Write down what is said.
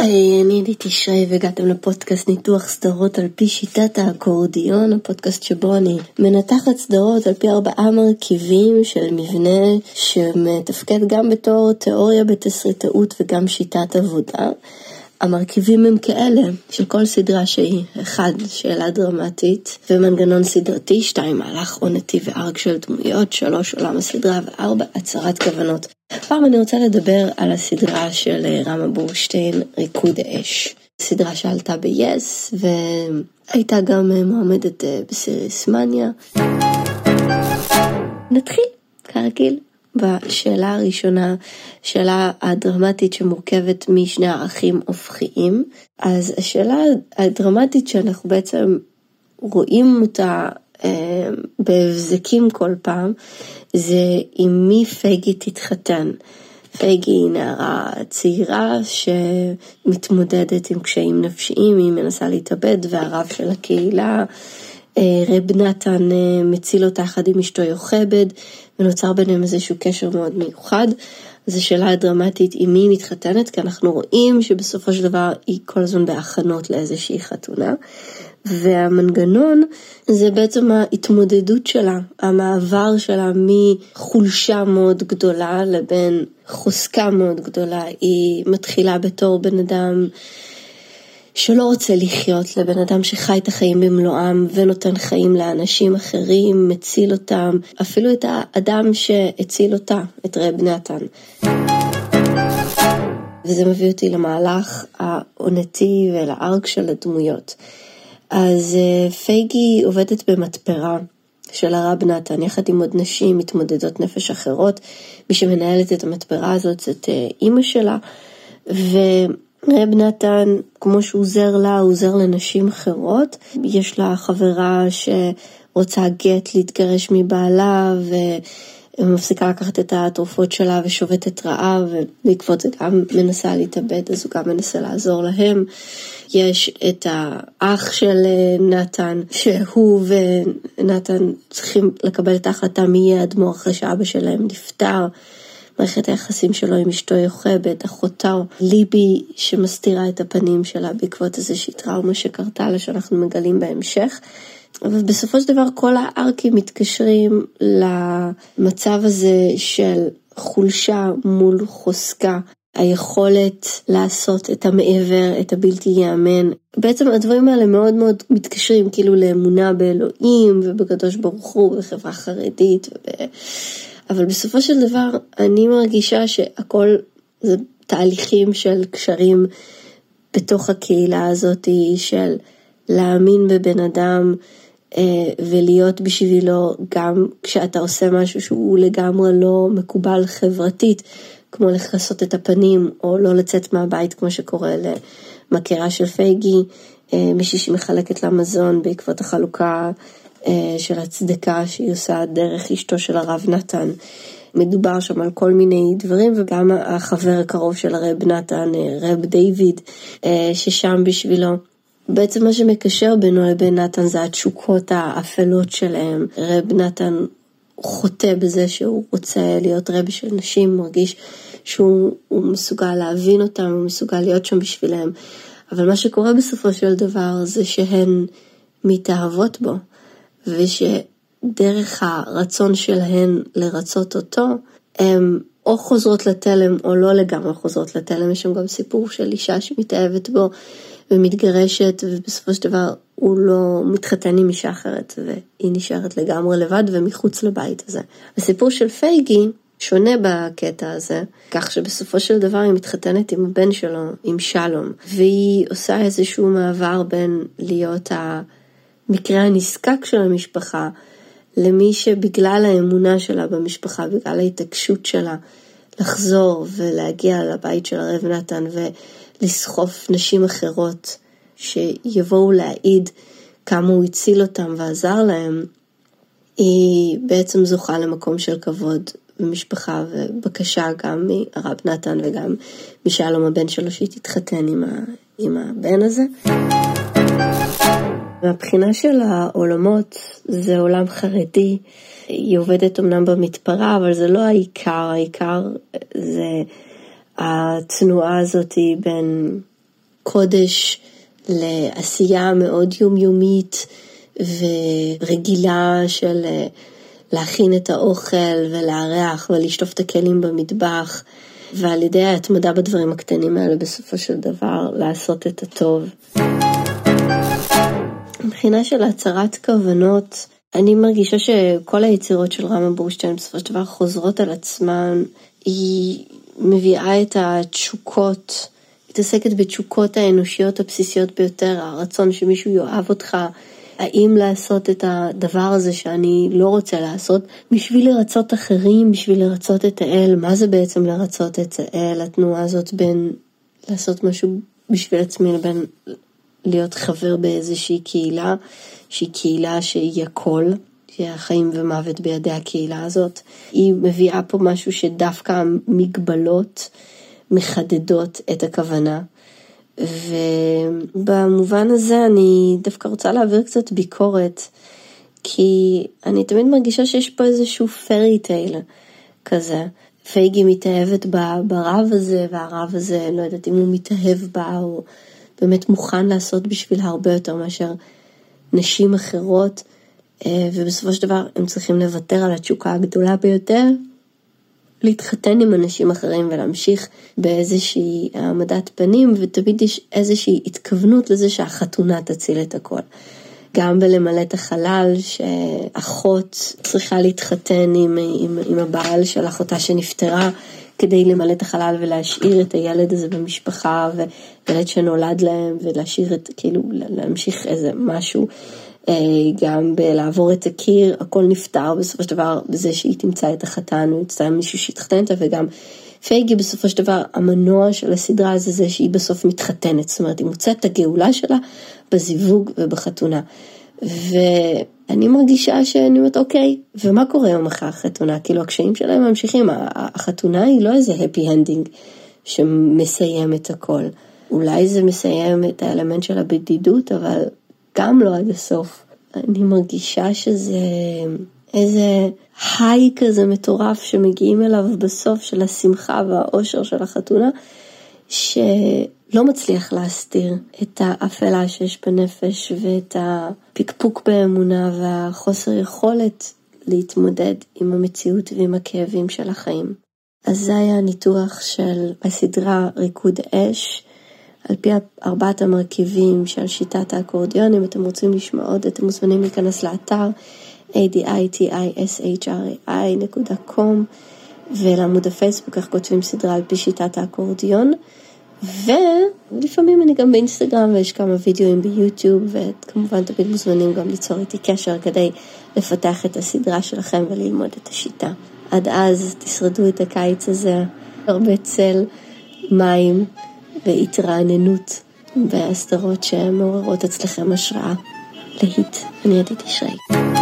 היי, אני עדית ישרי והגעתם לפודקאסט ניתוח סדרות על פי שיטת האקורדיון, הפודקאסט שבו אני מנתחת סדרות על פי ארבעה מרכיבים של מבנה שמתפקד גם בתור תיאוריה בתסריטאות וגם שיטת עבודה. המרכיבים הם כאלה, של כל סדרה שהיא, אחד, שאלה דרמטית ומנגנון סדרתי, שתיים, מהלך עונתי וארג של דמויות, שלוש, עולם הסדרה וארבע, הצהרת כוונות. הפעם אני רוצה לדבר על הסדרה של אה, רמה בורשטיין, ריקוד האש. סדרה שעלתה ב-yes, והייתה גם אה, מועמדת אה, בסיריס מניה. נתחיל, כרגיל. בשאלה הראשונה, שאלה הדרמטית שמורכבת משני ערכים הופכיים, אז השאלה הדרמטית שאנחנו בעצם רואים אותה אה, בהבזקים כל פעם, זה עם מי פייגי תתחתן. פייגי היא נערה צעירה שמתמודדת עם קשיים נפשיים, היא מנסה להתאבד והרב של הקהילה אה, רב נתן אה, מציל אותה יחד עם אשתו יוכבד, ונוצר ביניהם איזשהו קשר מאוד מיוחד. זו שאלה דרמטית עם מי מתחתנת, כי אנחנו רואים שבסופו של דבר היא כל הזמן בהכנות לאיזושהי חתונה. והמנגנון זה בעצם ההתמודדות שלה, המעבר שלה מחולשה מאוד גדולה לבין חוזקה מאוד גדולה. היא מתחילה בתור בן אדם שלא רוצה לחיות לבן אדם שחי את החיים במלואם ונותן חיים לאנשים אחרים, מציל אותם, אפילו את האדם שהציל אותה, את רב נתן. וזה מביא אותי למהלך העונתי ולארק של הדמויות. אז אה, פייגי עובדת במתפרה של הרב נתן, יחד עם עוד נשים מתמודדות נפש אחרות. מי שמנהלת את המתפרה הזאת זאת אה, אימא שלה, ו... רב נתן, כמו שהוא עוזר לה, הוא עוזר לנשים אחרות. יש לה חברה שרוצה גט להתגרש מבעלה, ומפסיקה לקחת את התרופות שלה ושובתת רעב, ובעקבות זה גם מנסה להתאבד, אז הוא גם מנסה לעזור להם. יש את האח של נתן, שהוא ונתן צריכים לקבל את ההחלטה מי יהיה אדמו"ר אחרי שאבא שלהם נפטר. מערכת היחסים שלו עם אשתו יוכבד, אחותו ליבי שמסתירה את הפנים שלה בעקבות איזושהי טראומה שקרתה לה שאנחנו מגלים בהמשך. אבל בסופו של דבר כל הארקים מתקשרים למצב הזה של חולשה מול חוזקה, היכולת לעשות את המעבר, את הבלתי ייאמן. בעצם הדברים האלה מאוד מאוד מתקשרים כאילו לאמונה באלוהים ובקדוש ברוך הוא, בחברה חרדית. וב... אבל בסופו של דבר אני מרגישה שהכל זה תהליכים של קשרים בתוך הקהילה הזאת של להאמין בבן אדם אה, ולהיות בשבילו גם כשאתה עושה משהו שהוא לגמרי לא מקובל חברתית, כמו לכסות את הפנים או לא לצאת מהבית כמו שקורה למכירה של פייגי, אה, מישהי שמחלקת לה מזון בעקבות החלוקה של הצדקה שהיא עושה דרך אשתו של הרב נתן. מדובר שם על כל מיני דברים וגם החבר הקרוב של הרב נתן, אה, רב דיוויד, אה, ששם בשבילו. בעצם מה שמקשר בינו לבין נתן זה התשוקות האפלות שלהם. רב נתן חוטא בזה שהוא רוצה להיות רבי של נשים, מרגיש שהוא מסוגל להבין אותם, הוא מסוגל להיות שם בשבילם. אבל מה שקורה בסופו של דבר זה שהן מתאהבות בו. ושדרך הרצון שלהן לרצות אותו, הן או חוזרות לתלם או לא לגמרי חוזרות לתלם, יש שם גם סיפור של אישה שמתאהבת בו ומתגרשת, ובסופו של דבר הוא לא מתחתן עם אישה אחרת, והיא נשארת לגמרי לבד ומחוץ לבית הזה. הסיפור של פייגי שונה בקטע הזה, כך שבסופו של דבר היא מתחתנת עם הבן שלו, עם שלום, והיא עושה איזשהו מעבר בין להיות ה... המקרה הנזקק של המשפחה, למי שבגלל האמונה שלה במשפחה, בגלל ההתעקשות שלה לחזור ולהגיע לבית של הרב נתן ולסחוף נשים אחרות שיבואו להעיד כמה הוא הציל אותם ועזר להם, היא בעצם זוכה למקום של כבוד במשפחה ובקשה גם מהרב נתן וגם משלום הבן שלו שהיא תתחתן עם, ה, עם הבן הזה. מהבחינה של העולמות זה עולם חרדי, היא עובדת אמנם במתפרה, אבל זה לא העיקר, העיקר זה התנועה הזאת בין קודש לעשייה מאוד יומיומית ורגילה של אה, להכין את האוכל ולארח ולשטוף את הכלים במטבח, ועל ידי ההתמדה בדברים הקטנים האלה בסופו של דבר לעשות את הטוב. מבחינה של הצהרת כוונות, אני מרגישה שכל היצירות של רמה בורשטיין בסופו של דבר חוזרות על עצמן, היא מביאה את התשוקות, מתעסקת בתשוקות האנושיות הבסיסיות ביותר, הרצון שמישהו יאהב אותך, האם לעשות את הדבר הזה שאני לא רוצה לעשות בשביל לרצות אחרים, בשביל לרצות את האל, מה זה בעצם לרצות את האל, התנועה הזאת בין לעשות משהו בשביל עצמי לבין להיות חבר באיזושהי קהילה, שהיא קהילה שהיא הכל, שהחיים ומוות בידי הקהילה הזאת. היא מביאה פה משהו שדווקא המגבלות מחדדות את הכוונה. ובמובן הזה אני דווקא רוצה להעביר קצת ביקורת, כי אני תמיד מרגישה שיש פה איזשהו פרי טייל כזה. פייגי מתאהבת ברב הזה, והרב הזה, לא יודעת אם הוא מתאהב בה, או באמת מוכן לעשות בשבילה הרבה יותר מאשר נשים אחרות, אה, ובסופו של דבר הם צריכים לוותר על התשוקה הגדולה ביותר, להתחתן עם אנשים אחרים ולהמשיך באיזושהי העמדת פנים, ותמיד יש איזושהי התכוונות לזה שהחתונה תציל את הכל. גם בלמלא את החלל, שאחות צריכה להתחתן עם, עם, עם הבעל של אחותה שנפטרה, כדי למלא את החלל ולהשאיר את הילד הזה במשפחה, וילד שנולד להם, ולהשאיר את, כאילו, להמשיך איזה משהו. אה, גם בלעבור את הקיר, הכל נפתר בסופו של דבר בזה שהיא תמצא את החתן, או ימצא מישהו שהתחתן איתה, וגם פייגי בסופו של דבר, המנוע של הסדרה זה זה שהיא בסוף מתחתנת, זאת אומרת, היא מוצאת את הגאולה שלה בזיווג ובחתונה. ואני מרגישה שאני אומרת, אוקיי, ומה קורה יום אחרי החתונה? כאילו, הקשיים שלהם ממשיכים, החתונה היא לא איזה happy ending שמסיים את הכל. אולי זה מסיים את האלמנט של הבדידות, אבל גם לא עד הסוף. אני מרגישה שזה איזה היי כזה מטורף שמגיעים אליו בסוף של השמחה והאושר של החתונה, שלא מצליח להסתיר את האפלה שיש בנפש ואת הפקפוק באמונה והחוסר יכולת להתמודד עם המציאות ועם הכאבים של החיים. אז זה היה הניתוח של הסדרה ריקוד אש. על פי ארבעת המרכיבים של שיטת האקורדיון, אם אתם רוצים לשמוע עוד, אתם מוזמנים להיכנס לאתר aditishri.com ולעמוד הפייסבוק, איך כותבים סדרה על פי שיטת האקורדיון. ולפעמים אני גם באינסטגרם ויש כמה וידאוים ביוטיוב וכמובן תמיד מוזמנים גם ליצור איתי קשר כדי לפתח את הסדרה שלכם וללמוד את השיטה. עד אז תשרדו את הקיץ הזה, הרבה צל, מים. והתרעננות בהסדרות שמעוררות אצלכם השראה. להיט, אני עדית ישרי.